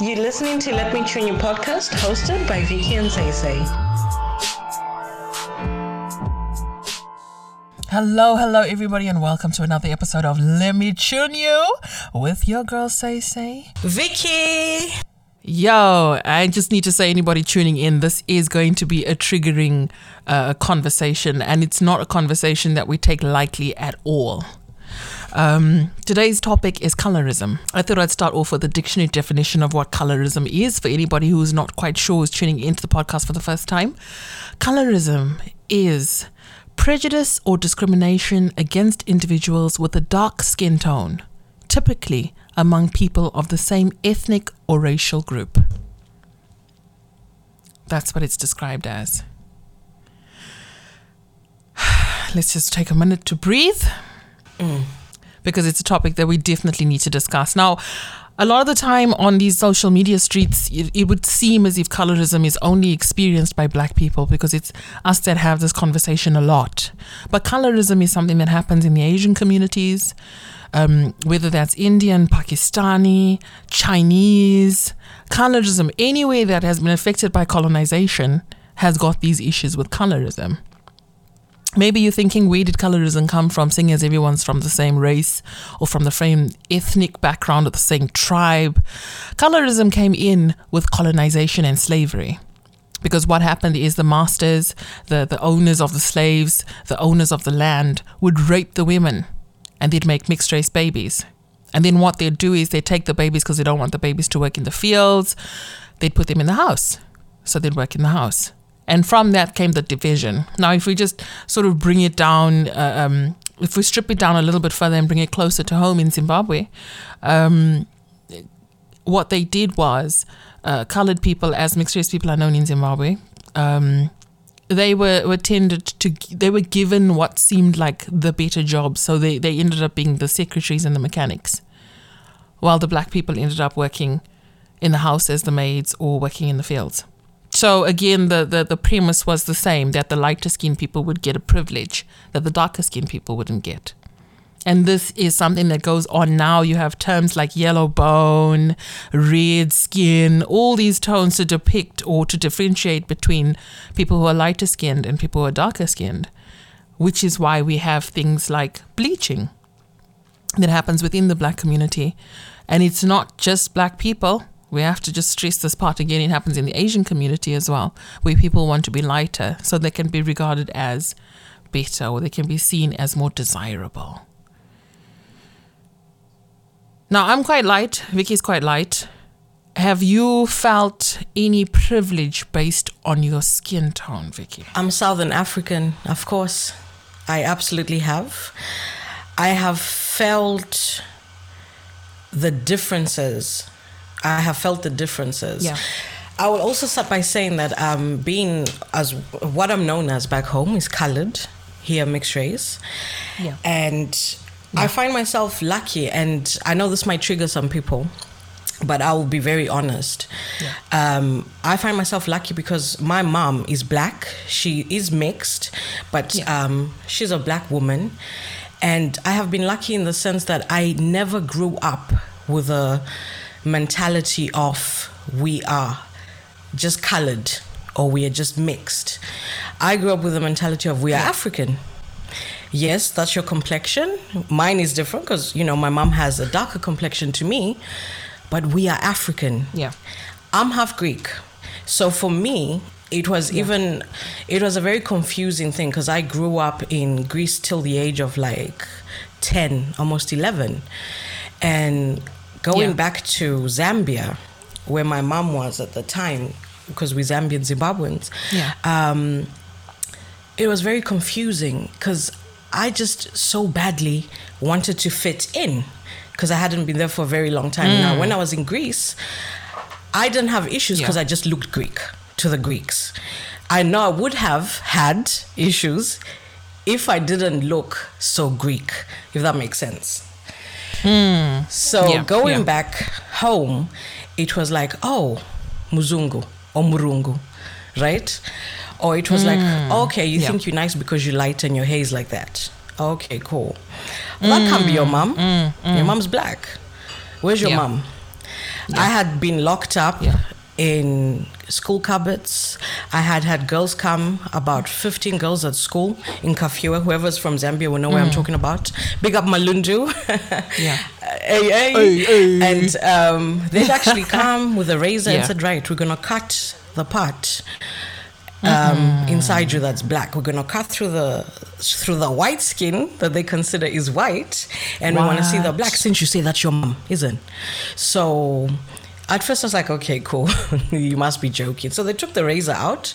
You're listening to Let Me Tune You podcast, hosted by Vicky and Say Hello, hello, everybody, and welcome to another episode of Let Me Tune You with your girl Say Say. Vicky! Yo, I just need to say, anybody tuning in, this is going to be a triggering uh, conversation, and it's not a conversation that we take lightly at all. Um, today's topic is colorism. I thought I'd start off with a dictionary definition of what colorism is for anybody who's not quite sure who's tuning into the podcast for the first time. Colorism is prejudice or discrimination against individuals with a dark skin tone, typically among people of the same ethnic or racial group. That's what it's described as. Let's just take a minute to breathe. Mm because it's a topic that we definitely need to discuss. Now, a lot of the time on these social media streets, it, it, would seem as if colorism is only experienced by black people because it's us that have this conversation a lot. But colorism is something that happens in the Asian communities, um, whether that's Indian, Pakistani, Chinese. Colorism, anywhere that has been affected by colonization, has got these issues with colorism. Maybe you're thinking, where did colorism come from, seeing as everyone's from the same race or from the same ethnic background or the same tribe? Colorism came in with colonization and slavery. Because what happened is the masters, the, the owners of the slaves, the owners of the land would rape the women and they'd make mixed race babies. And then what they'd do is they'd take the babies because they don't want the babies to work in the fields, they'd put them in the house. So they'd work in the house. And from that came the division. Now, if we just sort of bring it down, uh, um, if we strip it down a little bit further and bring it closer to home in Zimbabwe, um, what they did was uh, colored people, as mixed race people are known in Zimbabwe, um, they were, were tended to they were given what seemed like the better jobs so they, they ended up being the secretaries and the mechanics while the black people ended up working in the house as the maids or working in the fields so again, the, the, the premise was the same that the lighter skinned people would get a privilege that the darker skinned people wouldn't get. And this is something that goes on now. You have terms like yellow bone, red skin, all these tones to depict or to differentiate between people who are lighter skinned and people who are darker skinned, which is why we have things like bleaching that happens within the black community. And it's not just black people, we have to just stress this part again. It happens in the Asian community as well, where people want to be lighter so they can be regarded as better or they can be seen as more desirable. Now, I'm quite light, Vicky's quite light. Have you felt any privilege based on your skin tone, Vicky? I'm Southern African, of course. I absolutely have. I have felt the differences I have felt the differences. Yeah. I will also start by saying that um, being as what I'm known as back home is colored, here mixed race, yeah. and yeah. I find myself lucky. And I know this might trigger some people, but I will be very honest. Yeah. Um, I find myself lucky because my mom is black. She is mixed, but yeah. um, she's a black woman, and I have been lucky in the sense that I never grew up with a mentality of we are just colored or we are just mixed. I grew up with the mentality of we are African. Yes, that's your complexion. Mine is different because, you know, my mom has a darker complexion to me, but we are African. Yeah. I'm half Greek. So for me, it was yeah. even it was a very confusing thing because I grew up in Greece till the age of like 10, almost 11. And Going yeah. back to Zambia, where my mom was at the time, because we're Zambian Zimbabweans, yeah. Um, it was very confusing because I just so badly wanted to fit in because I hadn't been there for a very long time. Mm. Now, when I was in Greece, I didn't have issues because yeah. I just looked Greek to the Greeks. I know I would have had issues if I didn't look so Greek, if that makes sense. Mm. So yeah, going yeah. back home, it was like, oh, Muzungu or Murungu, right? Or it was mm. like, okay, you yeah. think you're nice because you light and your hair is like that. Okay, cool. Well, that can't be your mom. Your mom's black. Where's your Yeah. mom? I had been locked up Yeah. in school cupboards. I had had girls come, about 15 girls at school in Kafue. Whoever's from Zambia will know where I'm talking about. Big up Malundu. Yeah. hey, hey. Hey, hey. And um, they'd actually come with a razor Yeah. and said, right, we're going to cut the part um, inside you that's black. We're gonna cut through the through the white skin that they consider is white, and we want to see the black. Since you say that's your mom, isn't? So at first I was like, okay, cool, you must be joking. So they took the razor out.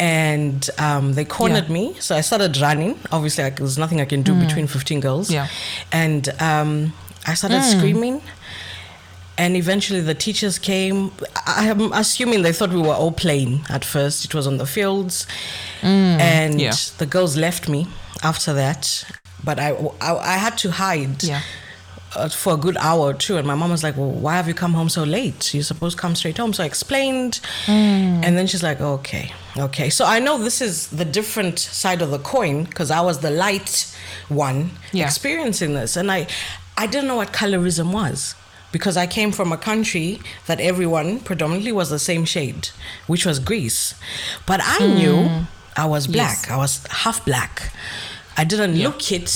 And um, they cornered Yeah. me, so I started running. Obviously, like, there's nothing I can do between 15 girls. Yeah. And um, I started screaming and eventually the teachers came. I- i'm assuming they thought we were all playing at first. It was on the fields. And yeah. the girls left me after that. But i i, I had to hide Yeah. uh, for a good hour or two. And my mom was like well why have you come home so late? You're supposed to come straight home. So i explained. And then she's like okay okay. So i know this is the different side of the coin because i was the light one Yeah. experiencing this. And i i didn't know what colorism was because i came from a country that everyone predominantly was the same shade which was greece but i hmm. knew i was black Yes. i was half black i didn't look it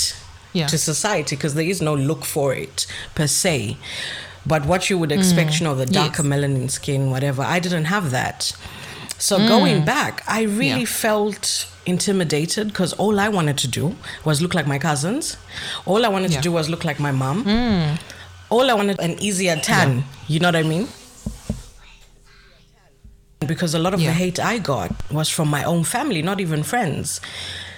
Yeah. to society because there is no look for it per se. But what you would expect, hmm. you know, the darker Yes. melanin skin, whatever, I didn't have that. So hmm. going back, I really Yeah. felt intimidated because all I wanted to do was look like my cousins. All I wanted Yeah. to do was look like my mom. All I wanted an easier tan. You know what I mean? because a lot of Yeah. the hate I got was from my own family, not even friends.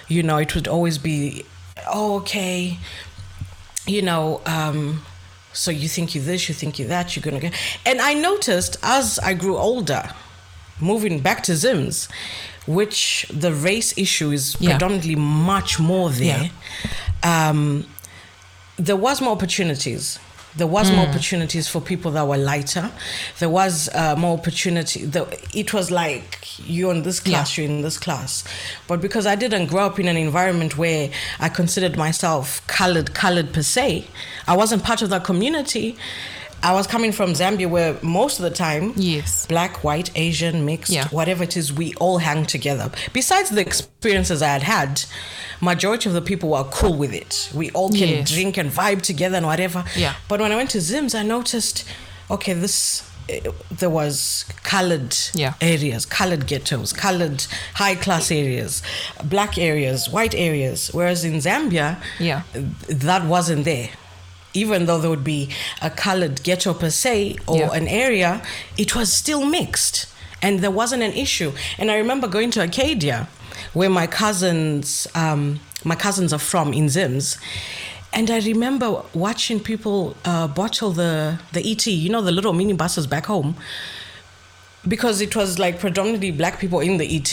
You know, it would always be, oh, okay, you know, um, so you think you this, you think you that, you're gonna get. And I noticed as I grew older, moving back to Zims, which the race issue is Yeah. predominantly much more there. Um, there was more opportunities. There was more opportunities for people that were lighter. There was uh, more opportunity. The, it was like you're in this class, you're in this class. But because I didn't grow up in an environment where I considered myself colored, colored per se, I wasn't part of that community. I was coming from Zambia, where most of the time, Yes. black, white, Asian, mixed, Yeah. whatever it is, we all hang together. Besides the experiences I had had, majority of the people were cool with it. We all can Yes. drink and vibe together and whatever. Yeah. But when I went to Zims, I noticed, okay, this eh, there was colored Yeah. areas, colored ghettos, colored high class areas, black areas, white areas. Whereas in Zambia, Yeah. that wasn't there. Even though there would be a colored ghetto per se or Yeah. an area, it was still mixed and there wasn't an issue. And I remember going to Arcadia where my cousins, um, my cousins are from in Zims. And I remember watching people uh, bottle the, the ET, you know, the little mini buses back home, because it was like predominantly black people in the ET,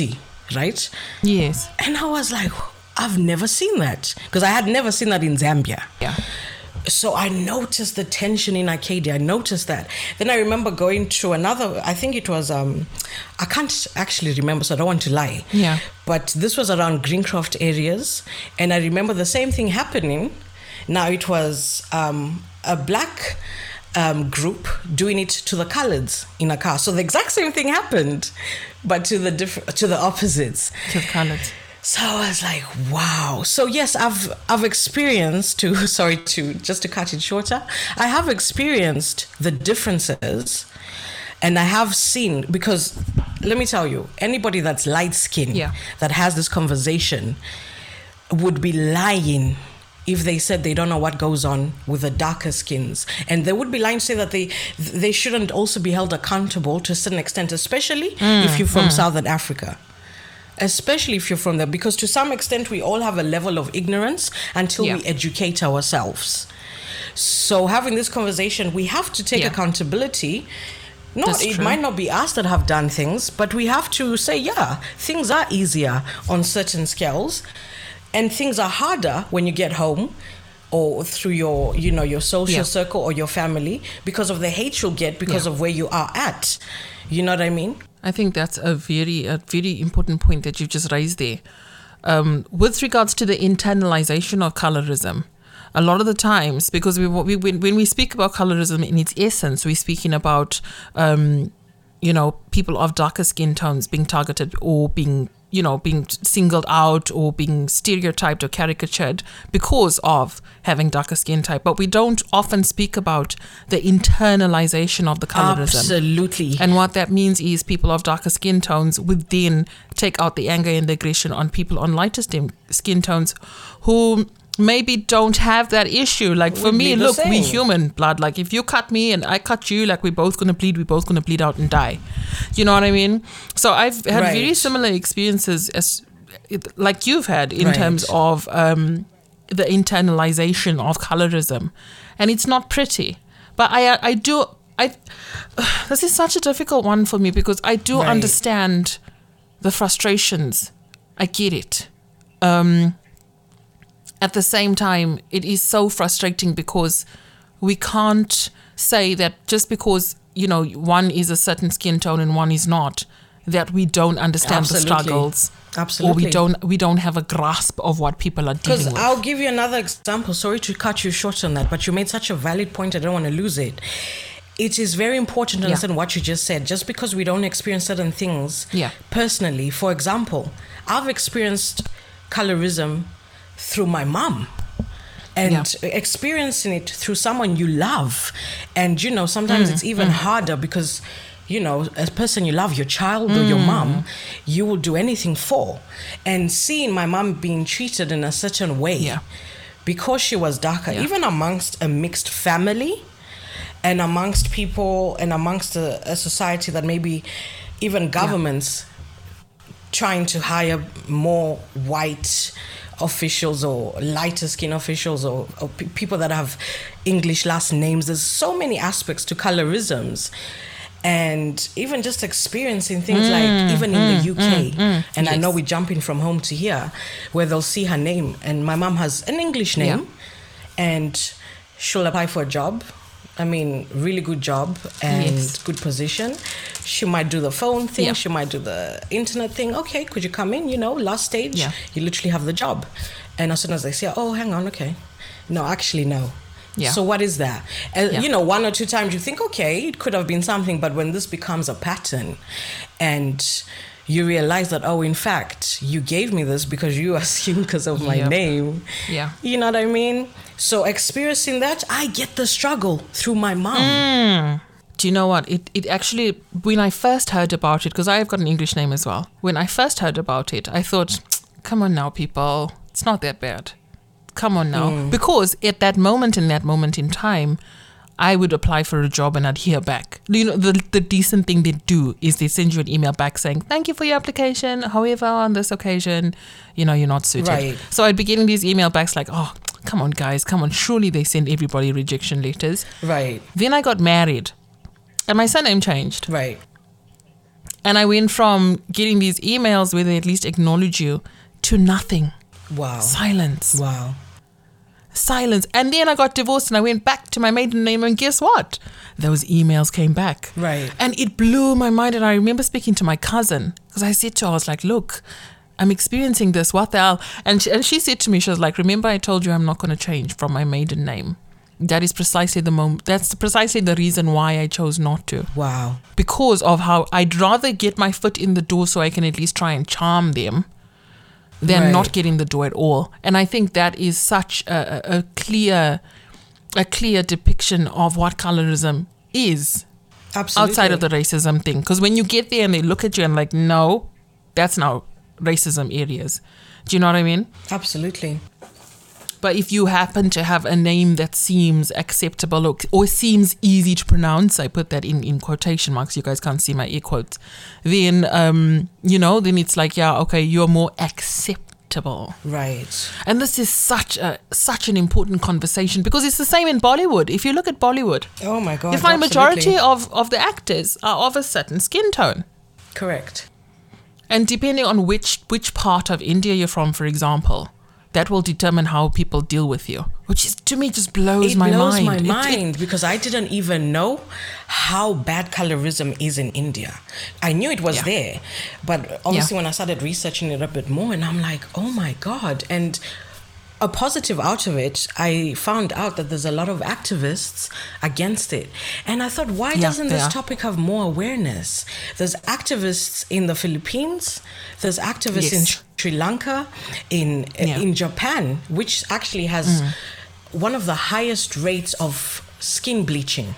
right? Yes. And I was like, I've never seen that because I had never seen that in Zambia. Yeah. So I noticed the tension in Arcadia. I noticed that. Then I remember going to another. I think it was. Um, I can't actually remember, so I don't want to lie. Yeah. But this was around Greencroft areas, and I remember the same thing happening. Now it was um, a black um, group doing it to the coloreds in a car. So the exact same thing happened, but to the diff- to the opposites. To the colored. So I was like, wow. So yes, I've I've experienced to sorry to just to cut it shorter. I have experienced the differences and I have seen because let me tell you, anybody that's light skinned Yeah. that has this conversation would be lying if they said they don't know what goes on with the darker skins and they would be lying to say that they they shouldn't also be held accountable to a certain extent especially mm, if you're from mm. southern africa especially if you're from there because to some extent we all have a level of ignorance until Yeah. we educate ourselves so having this conversation we have to take Yeah. accountability no That's it might not be us that have done things but we have to say yeah things are easier on certain scales and things are harder when you get home or through your you know your social Yeah. circle or your family because of the hate you'll get because Yeah. of where you are at you know what i mean I think that's a very, a very important point that you've just raised there. um, with regards to the internalization of colorism, a lot of the times, because we, we when, when we speak about colorism in its essence, we're speaking about, um, you know, people of darker skin tones being targeted or being you know, being singled out or being stereotyped or caricatured because of having darker skin type. But we don't often speak about the internalization of the colorism. Absolutely. And what that means is people of darker skin tones would then take out the anger and the aggression on people on lighter skin tones who maybe don't have that issue. Like for me, look, same. we human blood. Like if you cut me and I cut you, like we're both gonna bleed. We're both gonna bleed out and die. You know what I mean? So I've had right. very similar experiences as like you've had in right. terms of um, the internalization of colorism, and it's not pretty. But I I do I this is such a difficult one for me because I do right. understand the frustrations. I get it. Um, at the same time, it is so frustrating because we can't say that just because you know one is a certain skin tone and one is not, that we don't understand Absolutely. the struggles. Absolutely. Or we don't we don't have a grasp of what people are dealing with. Because I'll give you another example. Sorry to cut you short on that, but you made such a valid point. I don't want to lose it. It is very important to understand yeah. what you just said. Just because we don't experience certain things yeah. personally, for example, I've experienced colorism through my mom and yeah. experiencing it through someone you love and you know sometimes mm, it's even mm. harder because you know a person you love your child mm. or your mm. mom you will do anything for and seeing my mom being treated in a certain way yeah. because she was darker yeah. even amongst a mixed family and amongst people and amongst a, a society that maybe even governments trying to hire more white officials or lighter skin officials or, or p- people that have English last names. There's so many aspects to colorisms. And even just experiencing things mm, like even in mm, the UK, mm, mm, and yes. I know we're jumping from home to here, where they'll see her name, and my mom has an English name, yeah. and she'll apply for a job, I mean, really good job and yes. good position. She might do the phone thing. Yeah. She might do the internet thing. Okay, could you come in? You know, last stage, yeah. you literally have the job. And as soon as they say, oh, hang on, okay. No, actually, no. Yeah. So what is that? And yeah. you know, one or two times you think, okay, it could have been something, but when this becomes a pattern, and you realize that, oh, in fact, you gave me this because you assumed because of my yep. name. Yeah. You know what I mean? So experiencing that, I get the struggle through my mom. Mm. Do you know what? It, it actually, when I first heard about it, because I've got an English name as well, when I first heard about it, I thought, come on now, people, it's not that bad. Come on now. Mm. Because at that moment, in that moment in time, I would apply for a job and I'd hear back. You know, the, the decent thing they do is they send you an email back saying, Thank you for your application. However, on this occasion, you know, you're not suited. Right. So I'd be getting these email backs like, Oh, come on, guys, come on. Surely they send everybody rejection letters. Right. Then I got married and my surname changed. Right. And I went from getting these emails where they at least acknowledge you to nothing. Wow. Silence. Wow. Silence. And then I got divorced and I went back to my maiden name and guess what? Those emails came back. Right. And it blew my mind. And I remember speaking to my cousin because I said to her, I was like, look, I'm experiencing this. What the hell? And she, and she said to me, she was like, remember I told you I'm not going to change from my maiden name. That is precisely the moment. That's precisely the reason why I chose not to. Wow. Because of how I'd rather get my foot in the door so I can at least try and charm them than right. not getting the door at all. And I think that is such a, a clear, a clear depiction of what colorism is. Absolutely. Outside of the racism thing. Because when you get there and they look at you and like, no, that's now racism areas. Do you know what I mean? Absolutely. But if you happen to have a name that seems acceptable or, or, seems easy to pronounce, I put that in, in quotation marks, you guys can't see my ear quotes, then, um, you know, then it's like, yeah, okay, you're more acceptable. Right. And this is such a such an important conversation because it's the same in Bollywood. If you look at Bollywood, oh my god, you find absolutely. majority of, of the actors are of a certain skin tone. Correct. And depending on which which part of India you're from, for example, that will determine how people deal with you, which is to me just blows it my blows mind. my It- it- mind because I didn't even know how bad colorism is in India. I knew it was Yeah. there, but obviously when I started researching it a bit more, and I'm like, oh my god! And a positive out of it, I found out that there's a lot of activists against it, and I thought, why Yeah, doesn't this are. topic have more awareness? There's activists in the Philippines. There's activists in Sri Lanka, in Yeah. in Japan, which actually has mm. one of the highest rates of skin bleaching.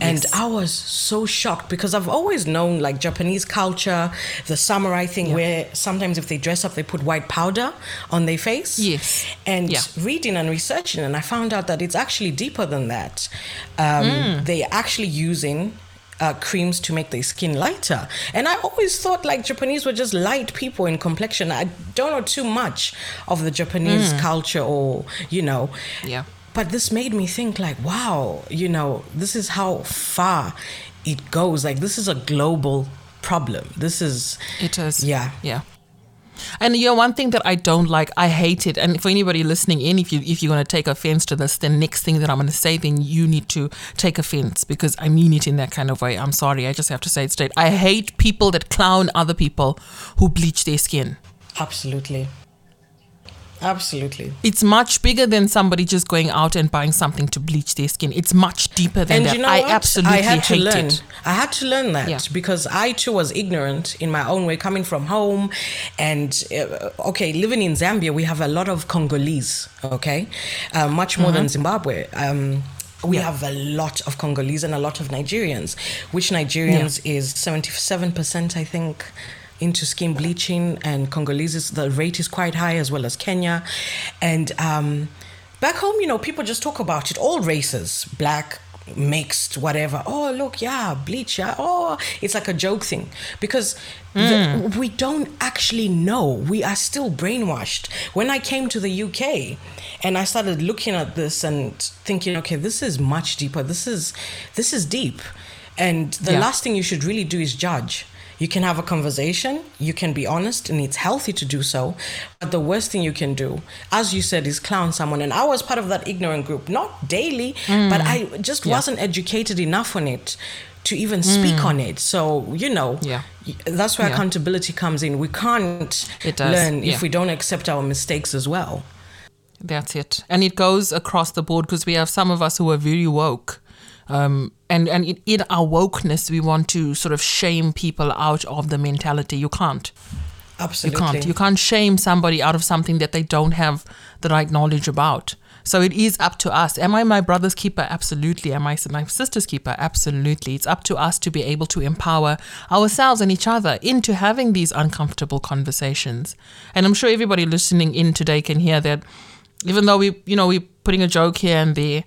And Yes. I was so shocked because I've always known like Japanese culture, the samurai thing Yeah. where sometimes if they dress up, they put white powder on their face. Yes. And Yeah. reading and researching, and I found out that it's actually deeper than that. Um, Mm. They're actually using uh, creams to make their skin lighter. And I always thought like Japanese were just light people in complexion. I don't know too much of the Japanese culture or, you know. Yeah. But this made me think like, wow, you know, this is how far it goes. Like this is a global problem. This is It is. Yeah. Yeah. And you know, one thing that I don't like, I hate it. And for anybody listening in, if you if you're going to take offense to this, the next thing that I'm going to say, then you need to take offense because I mean it in that kind of way. I'm sorry, I just have to say it straight. I hate people that clown other people who bleach their skin. Absolutely. Absolutely. It's much bigger than somebody just going out and buying something to bleach their skin. It's much deeper than and that. you know I what? absolutely I had to hate learn. it. I had to learn that Yeah. because I too was ignorant in my own way, coming from home, and uh, okay, living in Zambia, we have a lot of Congolese. Okay, uh, much more than Zimbabwe. Um, we Yeah. have a lot of Congolese and a lot of Nigerians, which Nigerians is seventy-seven percent, I think. Into skin bleaching and Congolese, the rate is quite high as well as Kenya, and um, back home, you know, people just talk about it. All races, black, mixed, whatever. Oh, look, yeah, bleach, yeah. Oh, it's like a joke thing because the, we don't actually know. We are still brainwashed. When I came to the UK and I started looking at this and thinking, okay, this is much deeper. This is this is deep, and the Yeah. last thing you should really do is judge. You can have a conversation, you can be honest, and it's healthy to do so. But the worst thing you can do, as you said, is clown someone. And I was part of that ignorant group, not daily, mm. but I just Yeah. wasn't educated enough on it to even speak mm. on it. So, you know, Yeah. that's where Yeah. accountability comes in. We can't It does, learn if we don't accept our mistakes as well. That's it. And it goes across the board because we have some of us who are very woke. Um, and and in, in our wokeness, we want to sort of shame people out of the mentality. You can't. Absolutely. You can't. You can't shame somebody out of something that they don't have the right knowledge about. So it is up to us. Am I my brother's keeper? Absolutely. Am I my sister's keeper? Absolutely. It's up to us to be able to empower ourselves and each other into having these uncomfortable conversations. And I'm sure everybody listening in today can hear that even though we, you know, we're putting a joke here and there,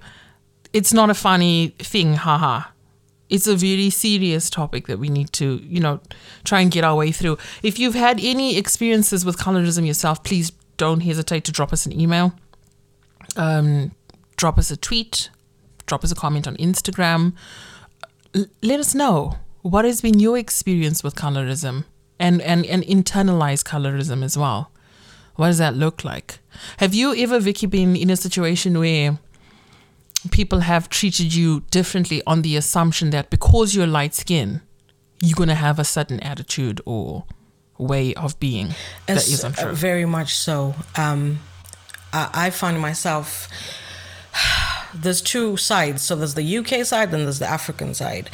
it's not a funny thing, haha it's a very serious topic that we need to, you know, try and get our way through. If you've had any experiences with colorism yourself, please don't hesitate to drop us an email, um, drop us a tweet, drop us a comment on Instagram. L- let us know what has been your experience with colorism and, and, and internalized colorism as well. What does that look like? Have you ever, Vicky, been in a situation where people have treated you differently on the assumption that because you're light skinned, you're going to have a certain attitude or way of being that isn't uh, true. very much so. Um, I, I find myself. There's two sides. So there's the UK side, and there's the African side.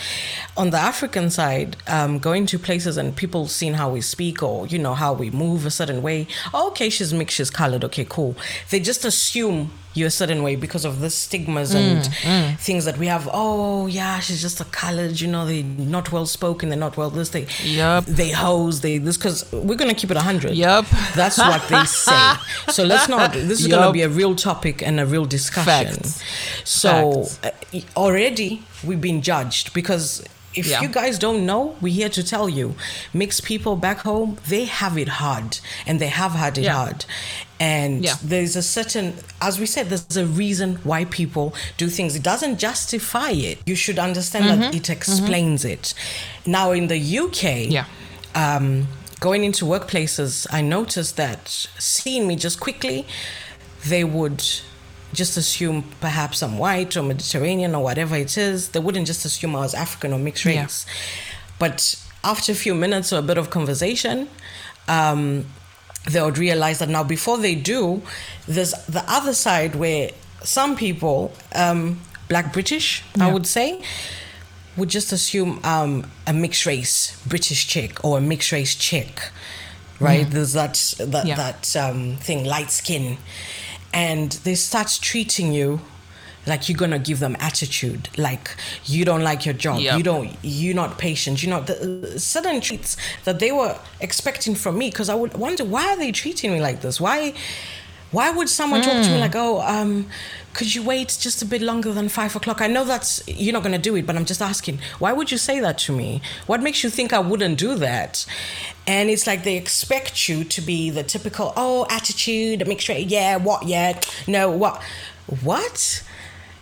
On the African side, um, going to places and people seeing how we speak or you know how we move a certain way. Oh, okay, she's mixed, she's colored. Okay, cool. They just assume you're a certain way because of the stigmas and Mm, things that we have. Oh, yeah, she's just a colored. You know, they're not well spoken. They're not well this. They Yup. they hose. They this because we're gonna keep it hundred. Yep. That's what they say. So let's not. This is going to be a real topic and a real discussion. Facts. So Facts. uh, already we've been judged because if Yeah. you guys don't know, we're here to tell you. Mixed people back home, they have it hard, and they have had it Yeah. hard. And Yeah. there's a certain, as we said, there's a reason why people do things. It doesn't justify it. You should understand Mm-hmm. that it explains it. Now in the UK, Yeah. um, going into workplaces, I noticed that seeing me just quickly, they would just assume perhaps I'm white or Mediterranean or whatever it is. They wouldn't just assume I was African or mixed Yeah. race. But after a few minutes or a bit of conversation, um, they would realize that now before they do, there's the other side where some people, um, black British, I would say, would just assume um, a mixed race British chick or a mixed race chick, right? There's that that Yeah. that um, thing, light skin, and they start treating you like you're gonna give them attitude, like you don't like your job, Yep. you don't, you're not patient, you know, the certain treats that they were expecting from me. Because I would wonder why are they treating me like this? Why? Why would someone talk to me like, oh, um, could you wait just a bit longer than five o'clock? I know that's you're not gonna do it, but I'm just asking, why would you say that to me? What makes you think I wouldn't do that? And it's like they expect you to be the typical, oh, attitude, make sure, yeah, what, yeah, no, what, what?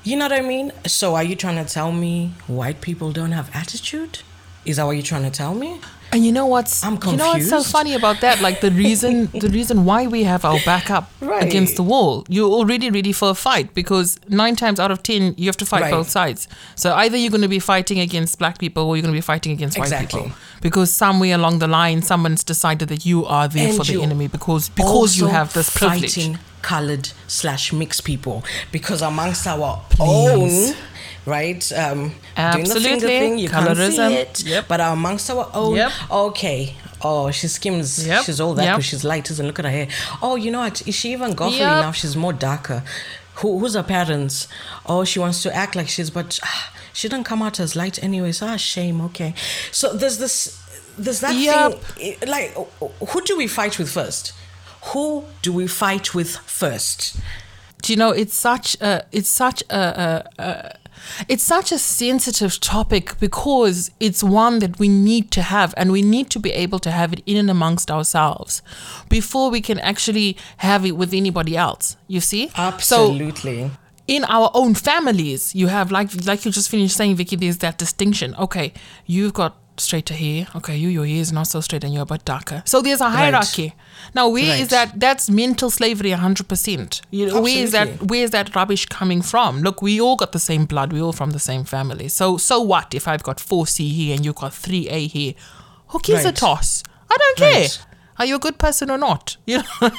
You know what I mean? So are you trying to tell me white people don't have attitude? Is that what you're trying to tell me? And you know what's I'm you know what's so funny about that? Like the reason the reason why we have our back up Right. against the wall, you're already ready for a fight because nine times out of ten you have to fight Right. both sides. So either you're going to be fighting against black people or you're going to be fighting against Exactly. white people because somewhere along the line someone's decided that you are there And for the enemy because because you have this privilege. fighting colored slash mixed people because amongst our Please. own right um doing the Absolutely. finger thing you can't Colorism. see it Yep. but amongst our own Yep. okay oh she skims Yep. she's all that Yep. because she's light and look at her hair oh you know what is she even gothly Yep. now she's more darker Who, who's her parents oh she wants to act like she's but ah, she doesn't come out as light anyway so ah shame okay so there's this there's that Yep. thing like who do we fight with first who do we fight with first Do you know it's such a it's such a, a, a it's such a sensitive topic because it's one that we need to have and we need to be able to have it in and amongst ourselves before we can actually have it with anybody else you see so absolutely in our own families, you have like like you just finished saying, Vicky. There's that distinction. Okay, you've got straighter hair. Okay, you your hair is not so straight and you're a bit darker. So there's a hierarchy. Now where is Right. that? That's mental slavery, hundred percent. You know, where is that? Where is that rubbish coming from? Look, we all got the same blood. We all from the same family. So so what if I've got four C here and you've got three A here? Who gives a toss? I don't care. Right. Are you a good person or not? You know.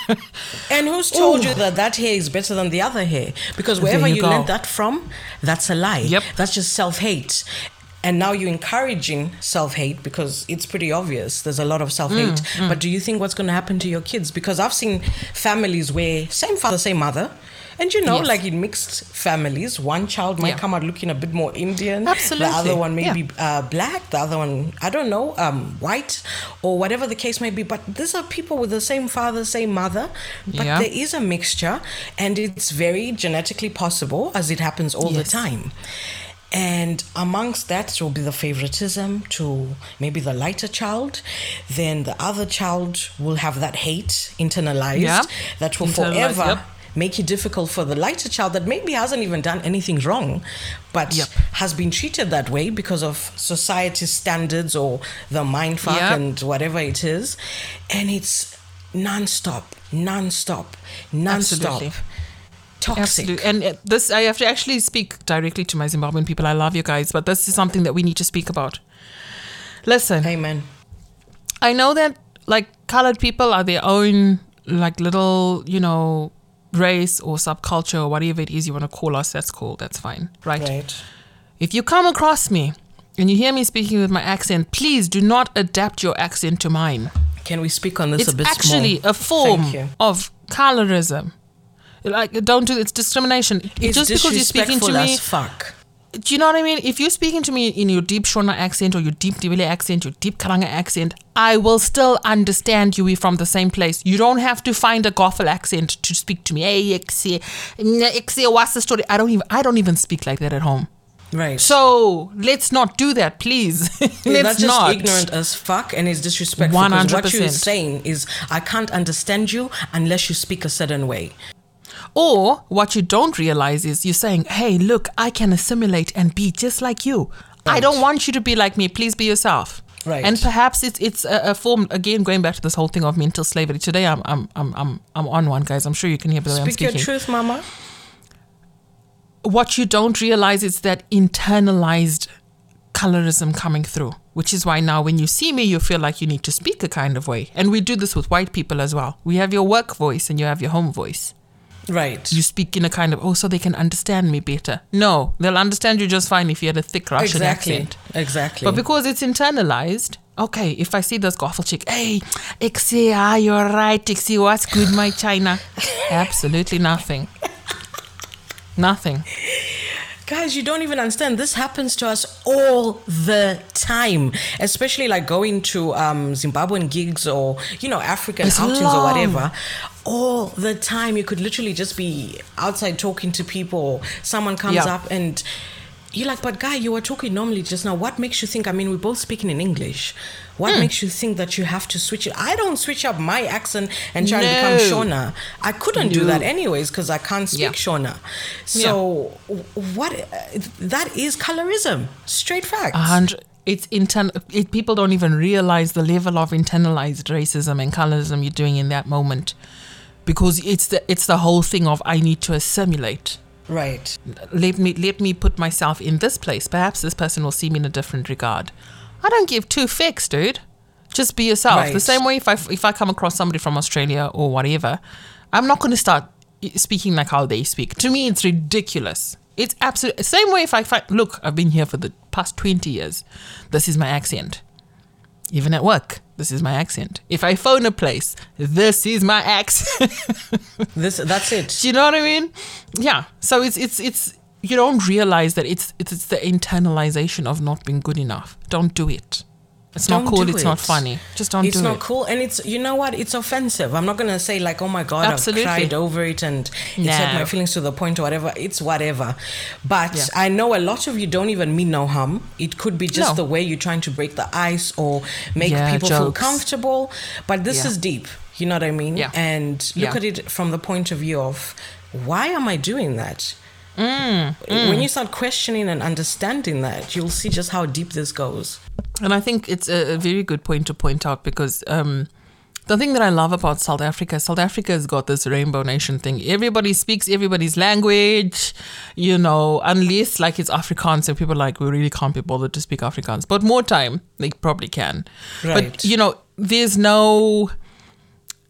And who's told you that that hair is better than the other hair? Because wherever you you, learned that from, that's a lie. Yep. That's just self hate. And now you're encouraging self hate because it's pretty obvious. There's a lot of self hate. Mm, But do you think what's going to happen to your kids? Because I've seen families where same father, same mother. And you know, Yes. like in mixed families, one child might Yeah. come out looking a bit more Indian. Absolutely. The other one may Yeah. be uh, black. The other one, I don't know, um, white or whatever the case may be. But these are people with the same father, same mother. But Yeah. there is a mixture, and it's very genetically possible, as it happens all the time. And amongst that will be the favoritism to maybe the lighter child. Then the other child will have that hate internalized Yeah. that will Internalized, forever yep. make it difficult for the lighter child that maybe hasn't even done anything wrong, but Yep. has been treated that way because of society's standards or the mind fuck Yep. and whatever it is. And it's non-stop, non-stop, non-stop. Absolutely. Toxic. Absolutely. And uh, this, I have to actually speak directly to my Zimbabwean people. I love you guys, but this is something that we need to speak about. Listen, Amen. I know that like colored people are their own like little, you know, race or subculture or whatever it is you want to call us. That's cool. That's fine. Right. Right. If you come across me and you hear me speaking with my accent, please do not adapt your accent to mine. Can we speak on this It's a bit actually more? a form of colorism. Like, don't do it's discrimination. It's Just because you're speaking to me, as fuck. do you know what I mean? If you're speaking to me in your deep Shona accent or your deep Ndebele accent, your deep Karanga accent, I will still understand you. We're from the same place. You don't have to find a Goffel accent to speak to me. Hey, what's the story? I don't even I don't even speak like that at home. Right. So let's not do that, please. let's That's just not. ignorant as fuck and it's disrespectful. 'cause What you're saying is, I can't understand you unless you speak a certain way. Or what you don't realize is you're saying, hey, look, I can assimilate and be just like you. I don't want you to be like me. Please be yourself. Right. And perhaps it's it's a, a form again going back to this whole thing of mental slavery. Today I'm I'm I'm I'm, I'm on one, guys. I'm sure you can hear the way I'm speaking. Speak your truth, Mama. what you don't realize is that internalized colorism coming through, which is why now when you see me, you feel like you need to speak a kind of way. And we do this with white people as well. We have your work voice and you have your home voice. Right. You speak in a kind of, oh, so they can understand me better. No, they'll understand you just fine if you had a thick Russian exactly. accent. Exactly. But because it's internalized, okay, if I see this goffel chick, hey, Ixie, ah, you're right, Ixie, what's good, my China? Absolutely nothing. Nothing. Guys, you don't even understand. This happens to us all the time, especially like going to um, Zimbabwean gigs or, you know, African It's outings long. or whatever. All the time. You could literally just be outside talking to people, someone comes Yeah. up and you're like, but guy, you were talking normally just now. What makes you think? I mean, we're both speaking in English. What Hmm. makes you think that you have to switch it? I don't switch up my accent and try No. and become Shona. I couldn't do that anyways because I can't speak Yeah. Shona. So w- what? That is colorism. Straight facts. A hundred. It's intern. It, people don't even realize the level of internalized racism and colorism you're doing in that moment, because it's the it's the whole thing of I need to assimilate. Right. Let me let me put myself in this place. Perhaps this person will see me in a different regard. I don't give two fucks, dude. Just be yourself. The same way if I if I come across somebody from Australia or whatever, I'm not going to start speaking like how they speak. To me, it's ridiculous. It's absolute same way if I find look, I've been here for the past 20 years. This is my accent. Even at work, this is my accent. If I phone a place, this is my accent. This. That's it. Do you know what I mean? Yeah. So it's it's it's you don't realize that it's it's, it's the internalization of not being good enough. Don't do it. It's not Don't cool. do It's not funny. Just don't it's do not cool and it's you know what it's offensive i'm not gonna say like oh my god Absolutely. i've cried over it and it's hurt my feelings to the point or whatever it's whatever but Yeah. i know a lot of you don't even mean no harm it could be just No. the way you're trying to break the ice or make Yeah, people feel comfortable but this Yeah. is deep you know what i mean Yeah. and look at it from the point of view of why am i doing that Mm, when you start questioning and understanding that you'll see just how deep this goes And I think it's a, very good point to point out because um, the thing that I love about South Africa, South Africa has got this rainbow nation thing. Everybody speaks everybody's language, you know, unless like it's Afrikaans and people are like, we really can't be bothered to speak Afrikaans. But more time, they probably can. Right. But, you know, there's no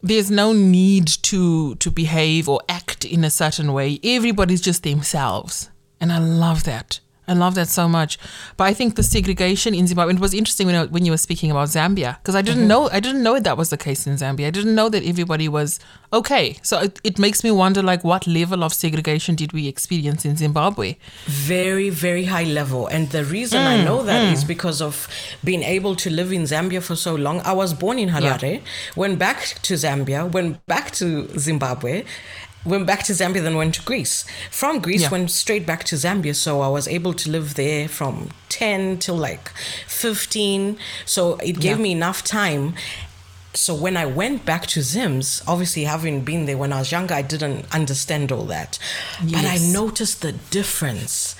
there's no need to to behave or act in a certain way. Everybody's just themselves, and I love that. I love that so much. But I think the segregation in Zimbabwe. It was interesting when I, when you were speaking about Zambia because I didn't know I didn't know that was the case in Zambia. I didn't know that everybody was okay. So it, it makes me wonder like what level of segregation did we experience in Zimbabwe? very very high level and the reason i Mm, know that is because of being able to live in zambia for so long i was born in harare went back to zambia went back to zimbabwe went back to zambia then went to greece from greece Yeah. went straight back to zambia so i was able to live there from 10 till like 15 so it gave Yeah. me enough time so when I went back to Zims, obviously having been there when I was younger, I didn't understand all that. But I noticed the difference.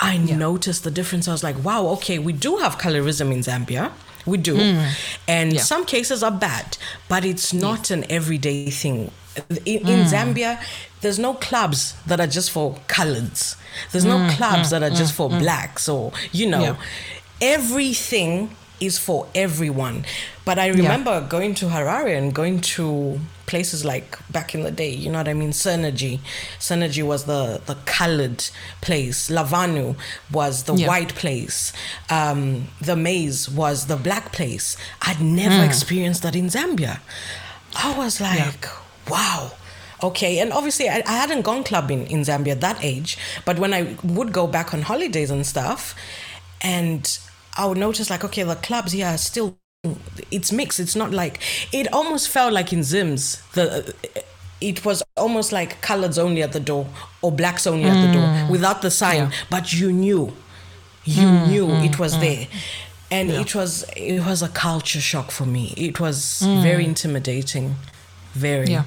I noticed the difference. I was like, wow, okay, we do have colorism in Zambia. We do. And Hmm. Yeah. some cases are bad, but it's not an everyday thing. In, Hmm. in Zambia, there's no clubs that are just for coloreds. There's no Hmm, clubs that are just for blacks or, you know, Yeah. everything is for everyone. But I remember going to Harare and going to places like back in the day, you know what I mean? Synergy. Synergy was the, the colored place. Lavanu was the Yeah. white place. Um, the maze was the black place. I'd never Hmm. experienced that in Zambia. I was like, wow. Okay, and obviously I, I hadn't gone clubbing in Zambia at that age, but when I would go back on holidays and stuff, and I would notice like, okay, the clubs here are still it's mixed. It's not like it almost felt like in Zims the it was almost like coloreds only at the door or blacks only at the door mm. without the sign, Yeah. but you knew, you mm, knew mm, it was there. And it was it was a culture shock for me. It was very intimidating, very. Yeah.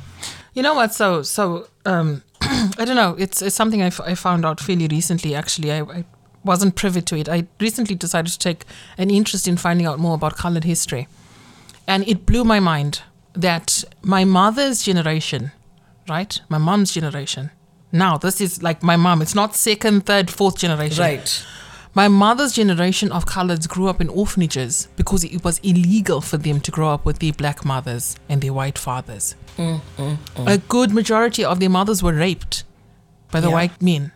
You know what? So, so um, I don't know. It's it's something I, f- I found out fairly recently. Actually, I, I wasn't privy to it. I recently decided to take an interest in finding out more about colored history. And it blew my mind that my mother's generation, right? My mom's generation. Now, this is like my mom. It's not second, third, fourth generation. Right. My mother's generation of coloreds grew up in orphanages because it was illegal for them to grow up with their black mothers and their white fathers. Mm, A good majority of their mothers were raped by the Yeah. white men.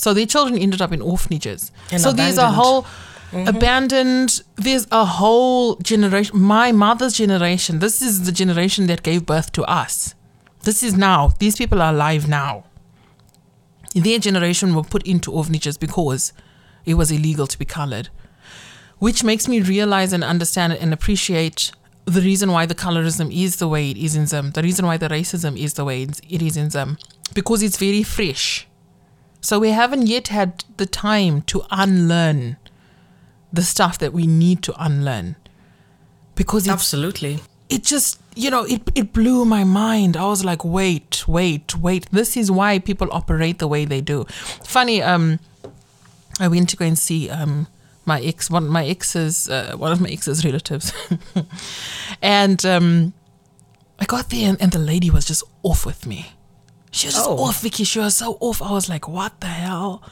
So their children ended up in orphanages. And so there's a abandoned. whole mm-hmm. abandoned, there's a whole generation. My mother's generation, this is the generation that gave birth to us. This is now. These people are alive now. Their generation were put into orphanages because it was illegal to be colored, which makes me realize and understand and appreciate the reason why the colorism is the way it is in Zim, the reason why the racism is the way it is in Zim, because it's very fresh. So we haven't yet had the time to unlearn the stuff that we need to unlearn. Because it's Absolutely. it just you know it, it blew my mind. I was like wait wait wait. This is why people operate the way they do. Funny um i went to go and see um my ex one my ex's uh, one of my ex's relatives. And um i got there and, and the lady was just off with me she was just Oh. off vicky she was so off i was like what the hell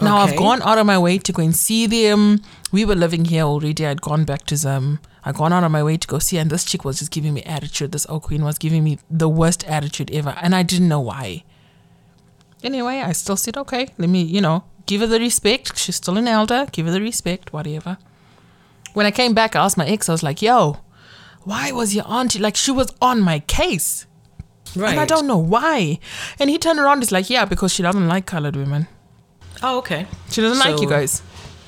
now I've gone out of my way to go and see them. We were living here already. I'd gone back to them. I'd gone out of my way to go see, her, and this chick was just giving me attitude. This old queen was giving me the worst attitude ever, and I didn't know why. Anyway, I still said, okay, let me, you know, give her the respect. She's still an elder. Give her the respect, whatever. When I came back, I asked my ex, I was like, yo, why was your auntie, like, she was on my case. Right. And I don't know why. And he turned around, he's like, yeah, because she doesn't like colored women. Oh, okay. She doesn't like you guys.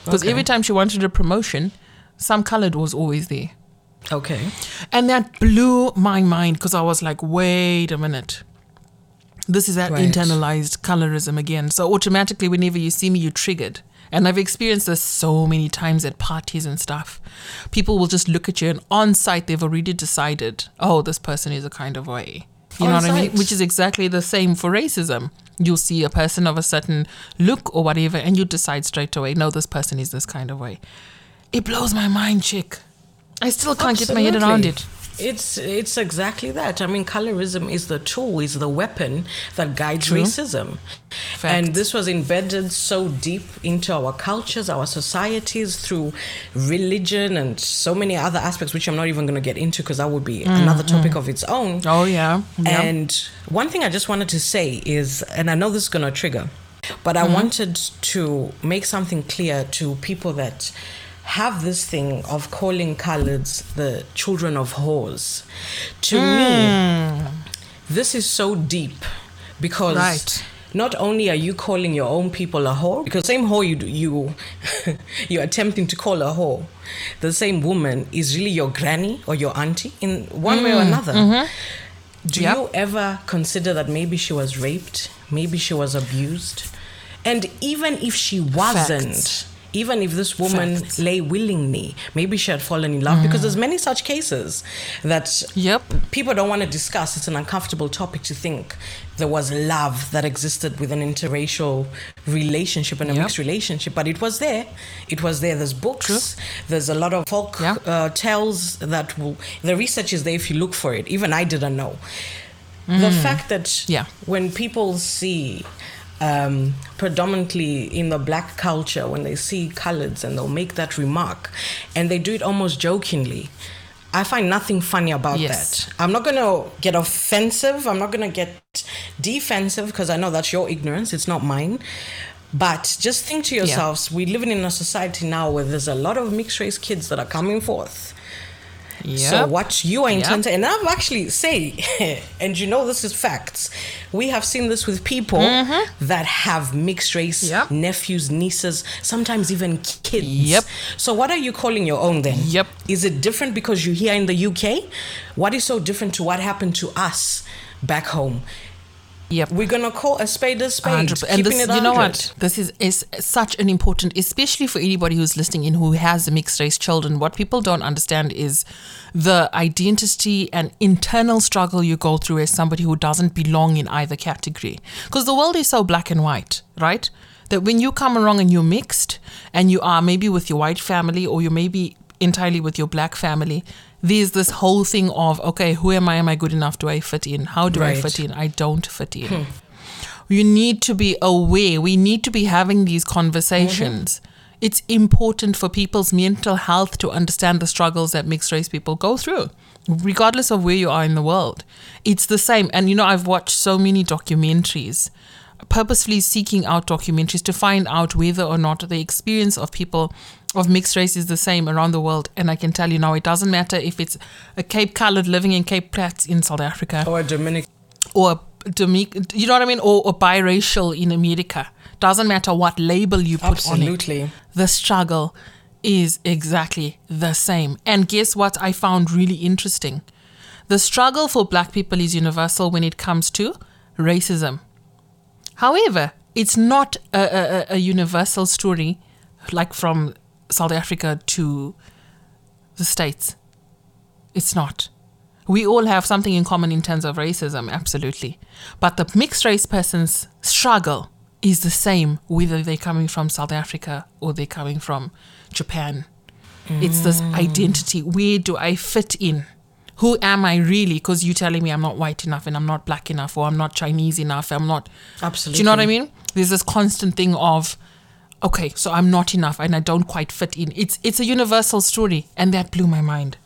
Because okay. every time she wanted a promotion, some colored was always there. Okay. And that blew my mind because I was like, wait a minute. This is that Right. internalized colorism again. So automatically, whenever you see me, you're triggered. And I've experienced this so many times at parties and stuff. People will just look at you, and on sight, they've already decided, oh, this person is a kind of way. You know On what I mean? Which is exactly the same for racism. You'll see a person of a certain look or whatever, and you decide straight away, no, this person is this kind of way. It blows my mind, chick. I still can't get my head around it. It's it's exactly that. I mean, colorism is the tool, is the weapon that guides True. racism. Fact. And this was embedded so deep into our cultures, our societies through religion and so many other aspects, which I'm not even going to get into because that would be mm, another mm. topic of its own. Oh yeah, yeah. And one thing I just wanted to say is, and I know this is going to trigger, but I mm-hmm. wanted to make something clear to people that have this thing of calling coloreds the children of whores. To me, hmm. this is so deep because Right. not only are you calling your own people a whore, because same whore you do- you you're attempting to call a whore, the same woman is really your granny or your auntie in one way or hmm. another. Mm-hmm. Do Yep. you ever consider that maybe she was raped, maybe she was abused, and even if she wasn't, Facts. Even if this woman Facts. lay willingly, maybe she had fallen in love because there's many such cases that Yep. people don't want to discuss. It's an uncomfortable topic to think there was love that existed with an interracial relationship and a Yep. mixed relationship, but it was there. It was there. There's books. True. There's a lot of folk Yeah. uh, tales that will. The research is there if you look for it. Even I didn't know. The fact that Mm. Yeah. when people see um, predominantly in the black culture when they see coloreds and they'll make that remark. And they do it almost jokingly. I find nothing funny about Yes. that. I'm not going to get offensive. I'm not going to get defensive because i know that's your ignorance. It's not mine. But just think to yourselves we're living in a society now where there's a lot of mixed race kids that are coming forth so what you are Yep. intending, and I've actually say, and you know this is facts. We have seen this with people that have mixed race Mm-hmm. Yep. nephews, nieces, sometimes even kids. Yep. So what are you calling your own then? Yep. Is it different because you're here in the UK? What is so different to what happened to us back home? Yep. We're gonna call a spade a spade. 100%. And this, you know what? This is, is such an important, especially for anybody who's listening in who has mixed race children. What people don't understand is the identity and internal struggle you go through as somebody who doesn't belong in either category. Because the world is so black and white, right? that when you come along and you're mixed and you are maybe with your white family or you may be entirely with your black family, there's this whole thing of, okay, who am I? Am I good enough? Do I fit in? How do I fit in? I don't fit in. Hmm. You need to be aware. We need to be having these conversations. Mm-hmm. It's important for people's mental health to understand the struggles that mixed race people go through, regardless of where you are in the world. It's the same. And you know, I've watched so many documentaries, purposefully seeking out documentaries to find out whether or not the experience of people of mixed race is the same around the world. And I can tell you now, it doesn't matter if it's a Cape Colored living in Cape Flats in South Africa Or Dominic. or Domic, you know what I mean, or, or biracial in America. Doesn't matter what label you put on it. Absolutely. The struggle is exactly the same. And guess what I found really interesting? The struggle for black people is universal when it comes to racism. However, it's not a, a, a- universal story like from South Africa to the States. It's not. We all have something in common in terms of racism, absolutely. But the mixed race person's struggle is the same whether they're coming from South Africa or they're coming from Japan. It's this mm. identity. Where do I fit in? Who am I really? Because you're telling me I'm not white enough and I'm not black enough or I'm not Chinese enough. I'm not. Absolutely. Do you know what I mean? There's this constant thing of, okay, so I'm not enough and I don't quite fit in. It's it's a universal story, and that blew my mind.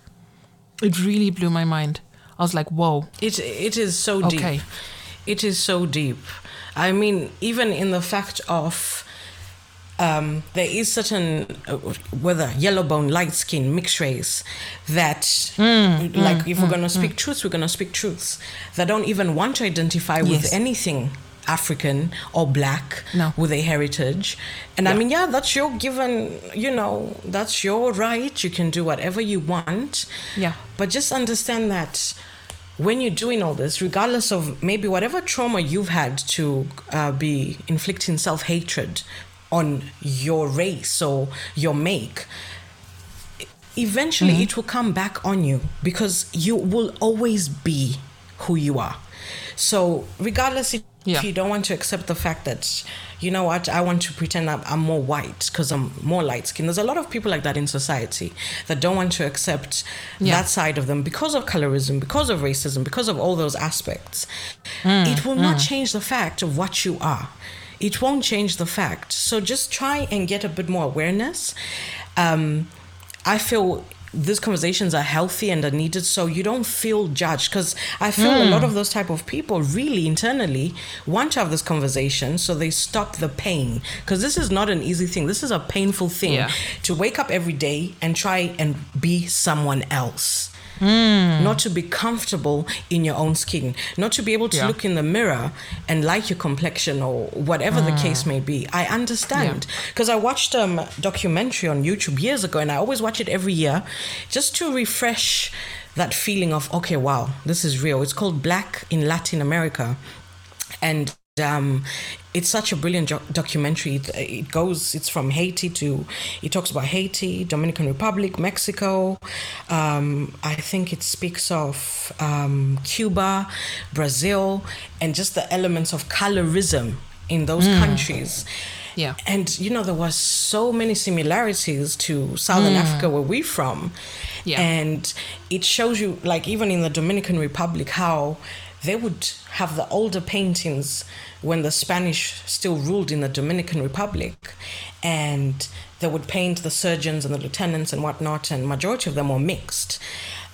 It really blew my mind. I was like, whoa. It it is so deep. Okay. It is so deep. I mean, even in the fact of um, there is certain uh, whether yellow bone, light skin, mixed race that Hmm, like if we're gonna speak truths, we're gonna speak truths that don't even want to identify with anything African or black No. with a heritage. And I mean, yeah, that's your given, you know, that's your right. You can do whatever you want. Yeah. But just understand that when you're doing all this, regardless of maybe whatever trauma you've had to uh, be inflicting self hatred on your race or your make, eventually Mm-hmm. it will come back on you because you will always be who you are. So, regardless if Yeah. you don't want to accept the fact that, you know what, I want to pretend I'm, I'm more white because I'm more light skinned. There's a lot of people like that in society that don't want to accept Yeah. that side of them because of colorism, because of racism, because of all those aspects. Mm, it will not change the fact of what you are. It won't change the fact. So just try and get a bit more awareness. Um, I feel these conversations are healthy and are needed so you don't feel judged because i feel a Hmm. lot of those type of people really internally want to have this conversation so they stop the pain because this is not an easy thing this is a painful thing Yeah. to wake up every day and try and be someone else Hmm. not to be comfortable in your own skin, not to be able to Yeah. look in the mirror and like your complexion or whatever the case may be. I understand because I watched um, a documentary on YouTube years ago, and I always watch it every year just to refresh that feeling of okay, wow, this is real. It's called Black in Latin America, and um, it's such a brilliant documentary. It, it goes, it's from Haiti to, it talks about Haiti, Dominican Republic, Mexico. Um, I think it speaks of um, Cuba, Brazil, and just the elements of colorism in those countries. Yeah. And you know, there was so many similarities to Southern Africa where we're from. Yeah. And it shows you, like, even in the Dominican Republic, how they would have the older paintings when the Spanish still ruled in the Dominican Republic. And they would paint the surgeons and the lieutenants and whatnot, and majority of them were mixed.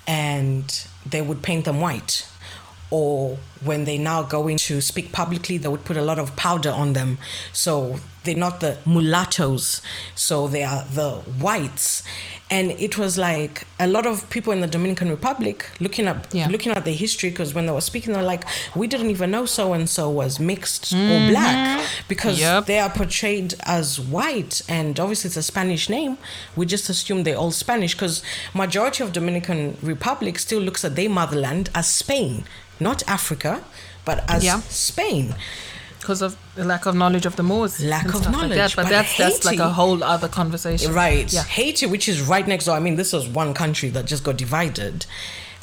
And they would paint them white or when they now go in to speak publicly, they would put a lot of powder on them. So they're not the mulattoes, so they are the whites. And it was like a lot of people in the Dominican Republic looking up, Yeah. looking at the history, because when they were speaking, they're like, we didn't even know so and so was mixed or mm-hmm. black because Yep. they are portrayed as white. And obviously, it's a Spanish name. We just assume they're all Spanish because majority of Dominican Republic still looks at their motherland as Spain, not Africa, but as Yeah. Spain. because of the lack of knowledge of the Moors. Lack of stuff Like knowledge, that. But, but that's that's like a whole other conversation. Right. Yeah. Haiti, which is right next door, I mean, this is one country that just got divided,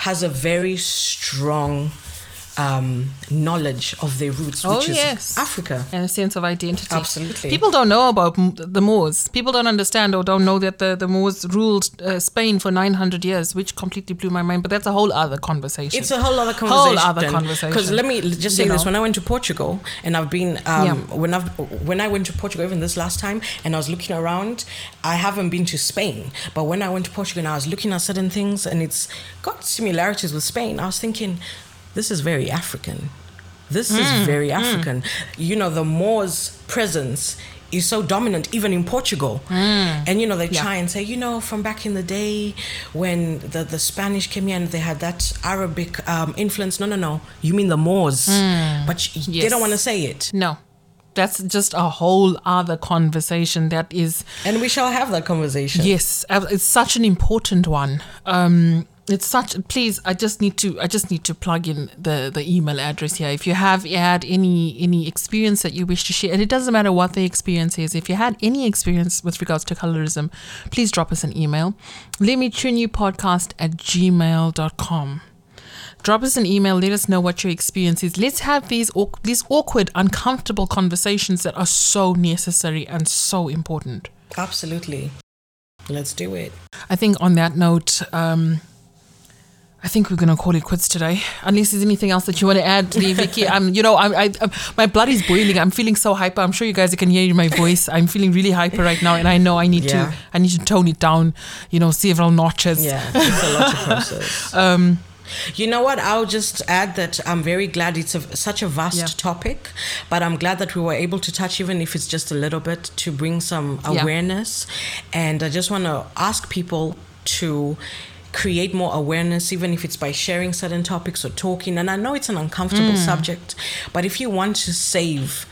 has a very strong um, knowledge of their roots, Oh, which is yes. Africa. and a sense of identity. Absolutely. People don't know about the Moors. People don't understand or don't know that the, the Moors ruled uh, Spain for 900 years, which completely blew my mind. But that's a whole other conversation. It's a whole other conversation. Whole other conversation. Because let me just say You this: know. when I went to Portugal, and I've been um, Yeah. when I when I went to Portugal, even this last time, and I was looking around, I haven't been to Spain, but when I went to Portugal, and I was looking at certain things, and it's got similarities with Spain. I was thinking, this is very African. This Mm, is very African. You know, the Moors' presence is so dominant even in Portugal. And you know, they Mm. Yeah. try and say, you know, from back in the day when the, the Spanish came here and they had that Arabic um, influence. No, no, no. You mean the Moors. But y- they Mm. Don't want to say it. no, that's just a whole other conversation. That is And we shall have that conversation. Yes, it's such an important one. Um, it's such. Please, I just need to. I just need to plug in the the email address here. If you have had any any experience that you wish to share, and it doesn't matter what the experience is. If you had any experience with regards to colorism, please drop us an email. Let me tune you podcast at gmail.com. Drop us an email. Let us know what your experience is. Let's have these these awkward, uncomfortable conversations that are so necessary and so important. Absolutely. Let's do it. I think on that note, um, I think we're gonna call it quits today. Unless there's anything else that you want to add, Lee, Vicky. Um, you know, I, I, I, my blood is boiling. I'm feeling so hyper. I'm sure you guys can hear my voice. I'm feeling really hyper right now, and I know I need Yeah. to, I need to tone it down. You know, several notches. Yeah, it's a lot to process. Um, You know what? I'll just add that I'm very glad it's a, such a vast Yeah. topic, but I'm glad that we were able to touch, even if it's just a little bit, to bring some Yeah. awareness. And I just want to ask people to create more awareness, even if it's by sharing certain topics or talking. And I know it's an uncomfortable Mm. subject, but if you want to save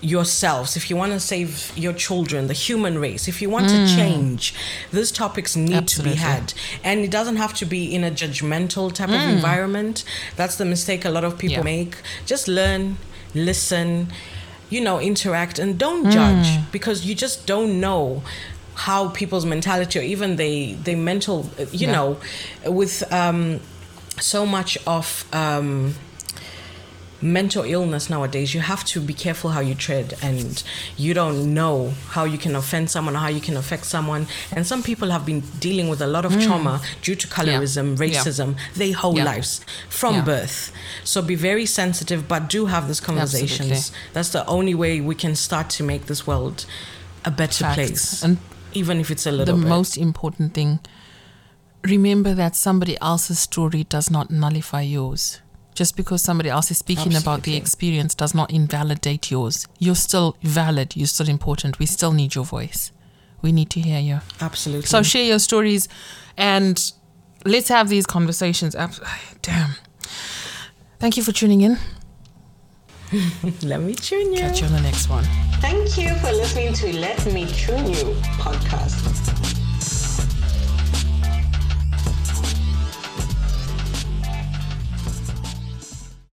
yourselves, if you want to save your children, the human race, if you want to change, these topics need Mm. Absolutely. to be had. And it doesn't have to be in a judgmental type of environment. That's the mistake a lot of people Mm. Yeah. make. Just learn, listen, you know, interact, and Mm. don't judge because you just don't know how people's mentality or even they they mental you Yeah. know with um so much of um mental illness nowadays you have to be careful how you tread and you don't know how you can offend someone or how you can affect someone and some people have been dealing with a lot of trauma due to colorism Mm. Yeah. racism their whole Yeah. lives from Yeah. birth so be very sensitive but do have these conversations Absolutely. that's the only way we can start to make this world a better Facts. place And even if it's a the little bit The most important thing, remember that somebody else's story does not nullify yours. Just because somebody else is speaking about the experience does not invalidate yours. You're still valid. You're still important. We still need your voice. We need to hear you. absolutely So share your stories and let's have these conversations. Damn. Thank you for tuning in. let me tune you Catch you on the next one. Thank you for listening to Let Me Tune You podcast.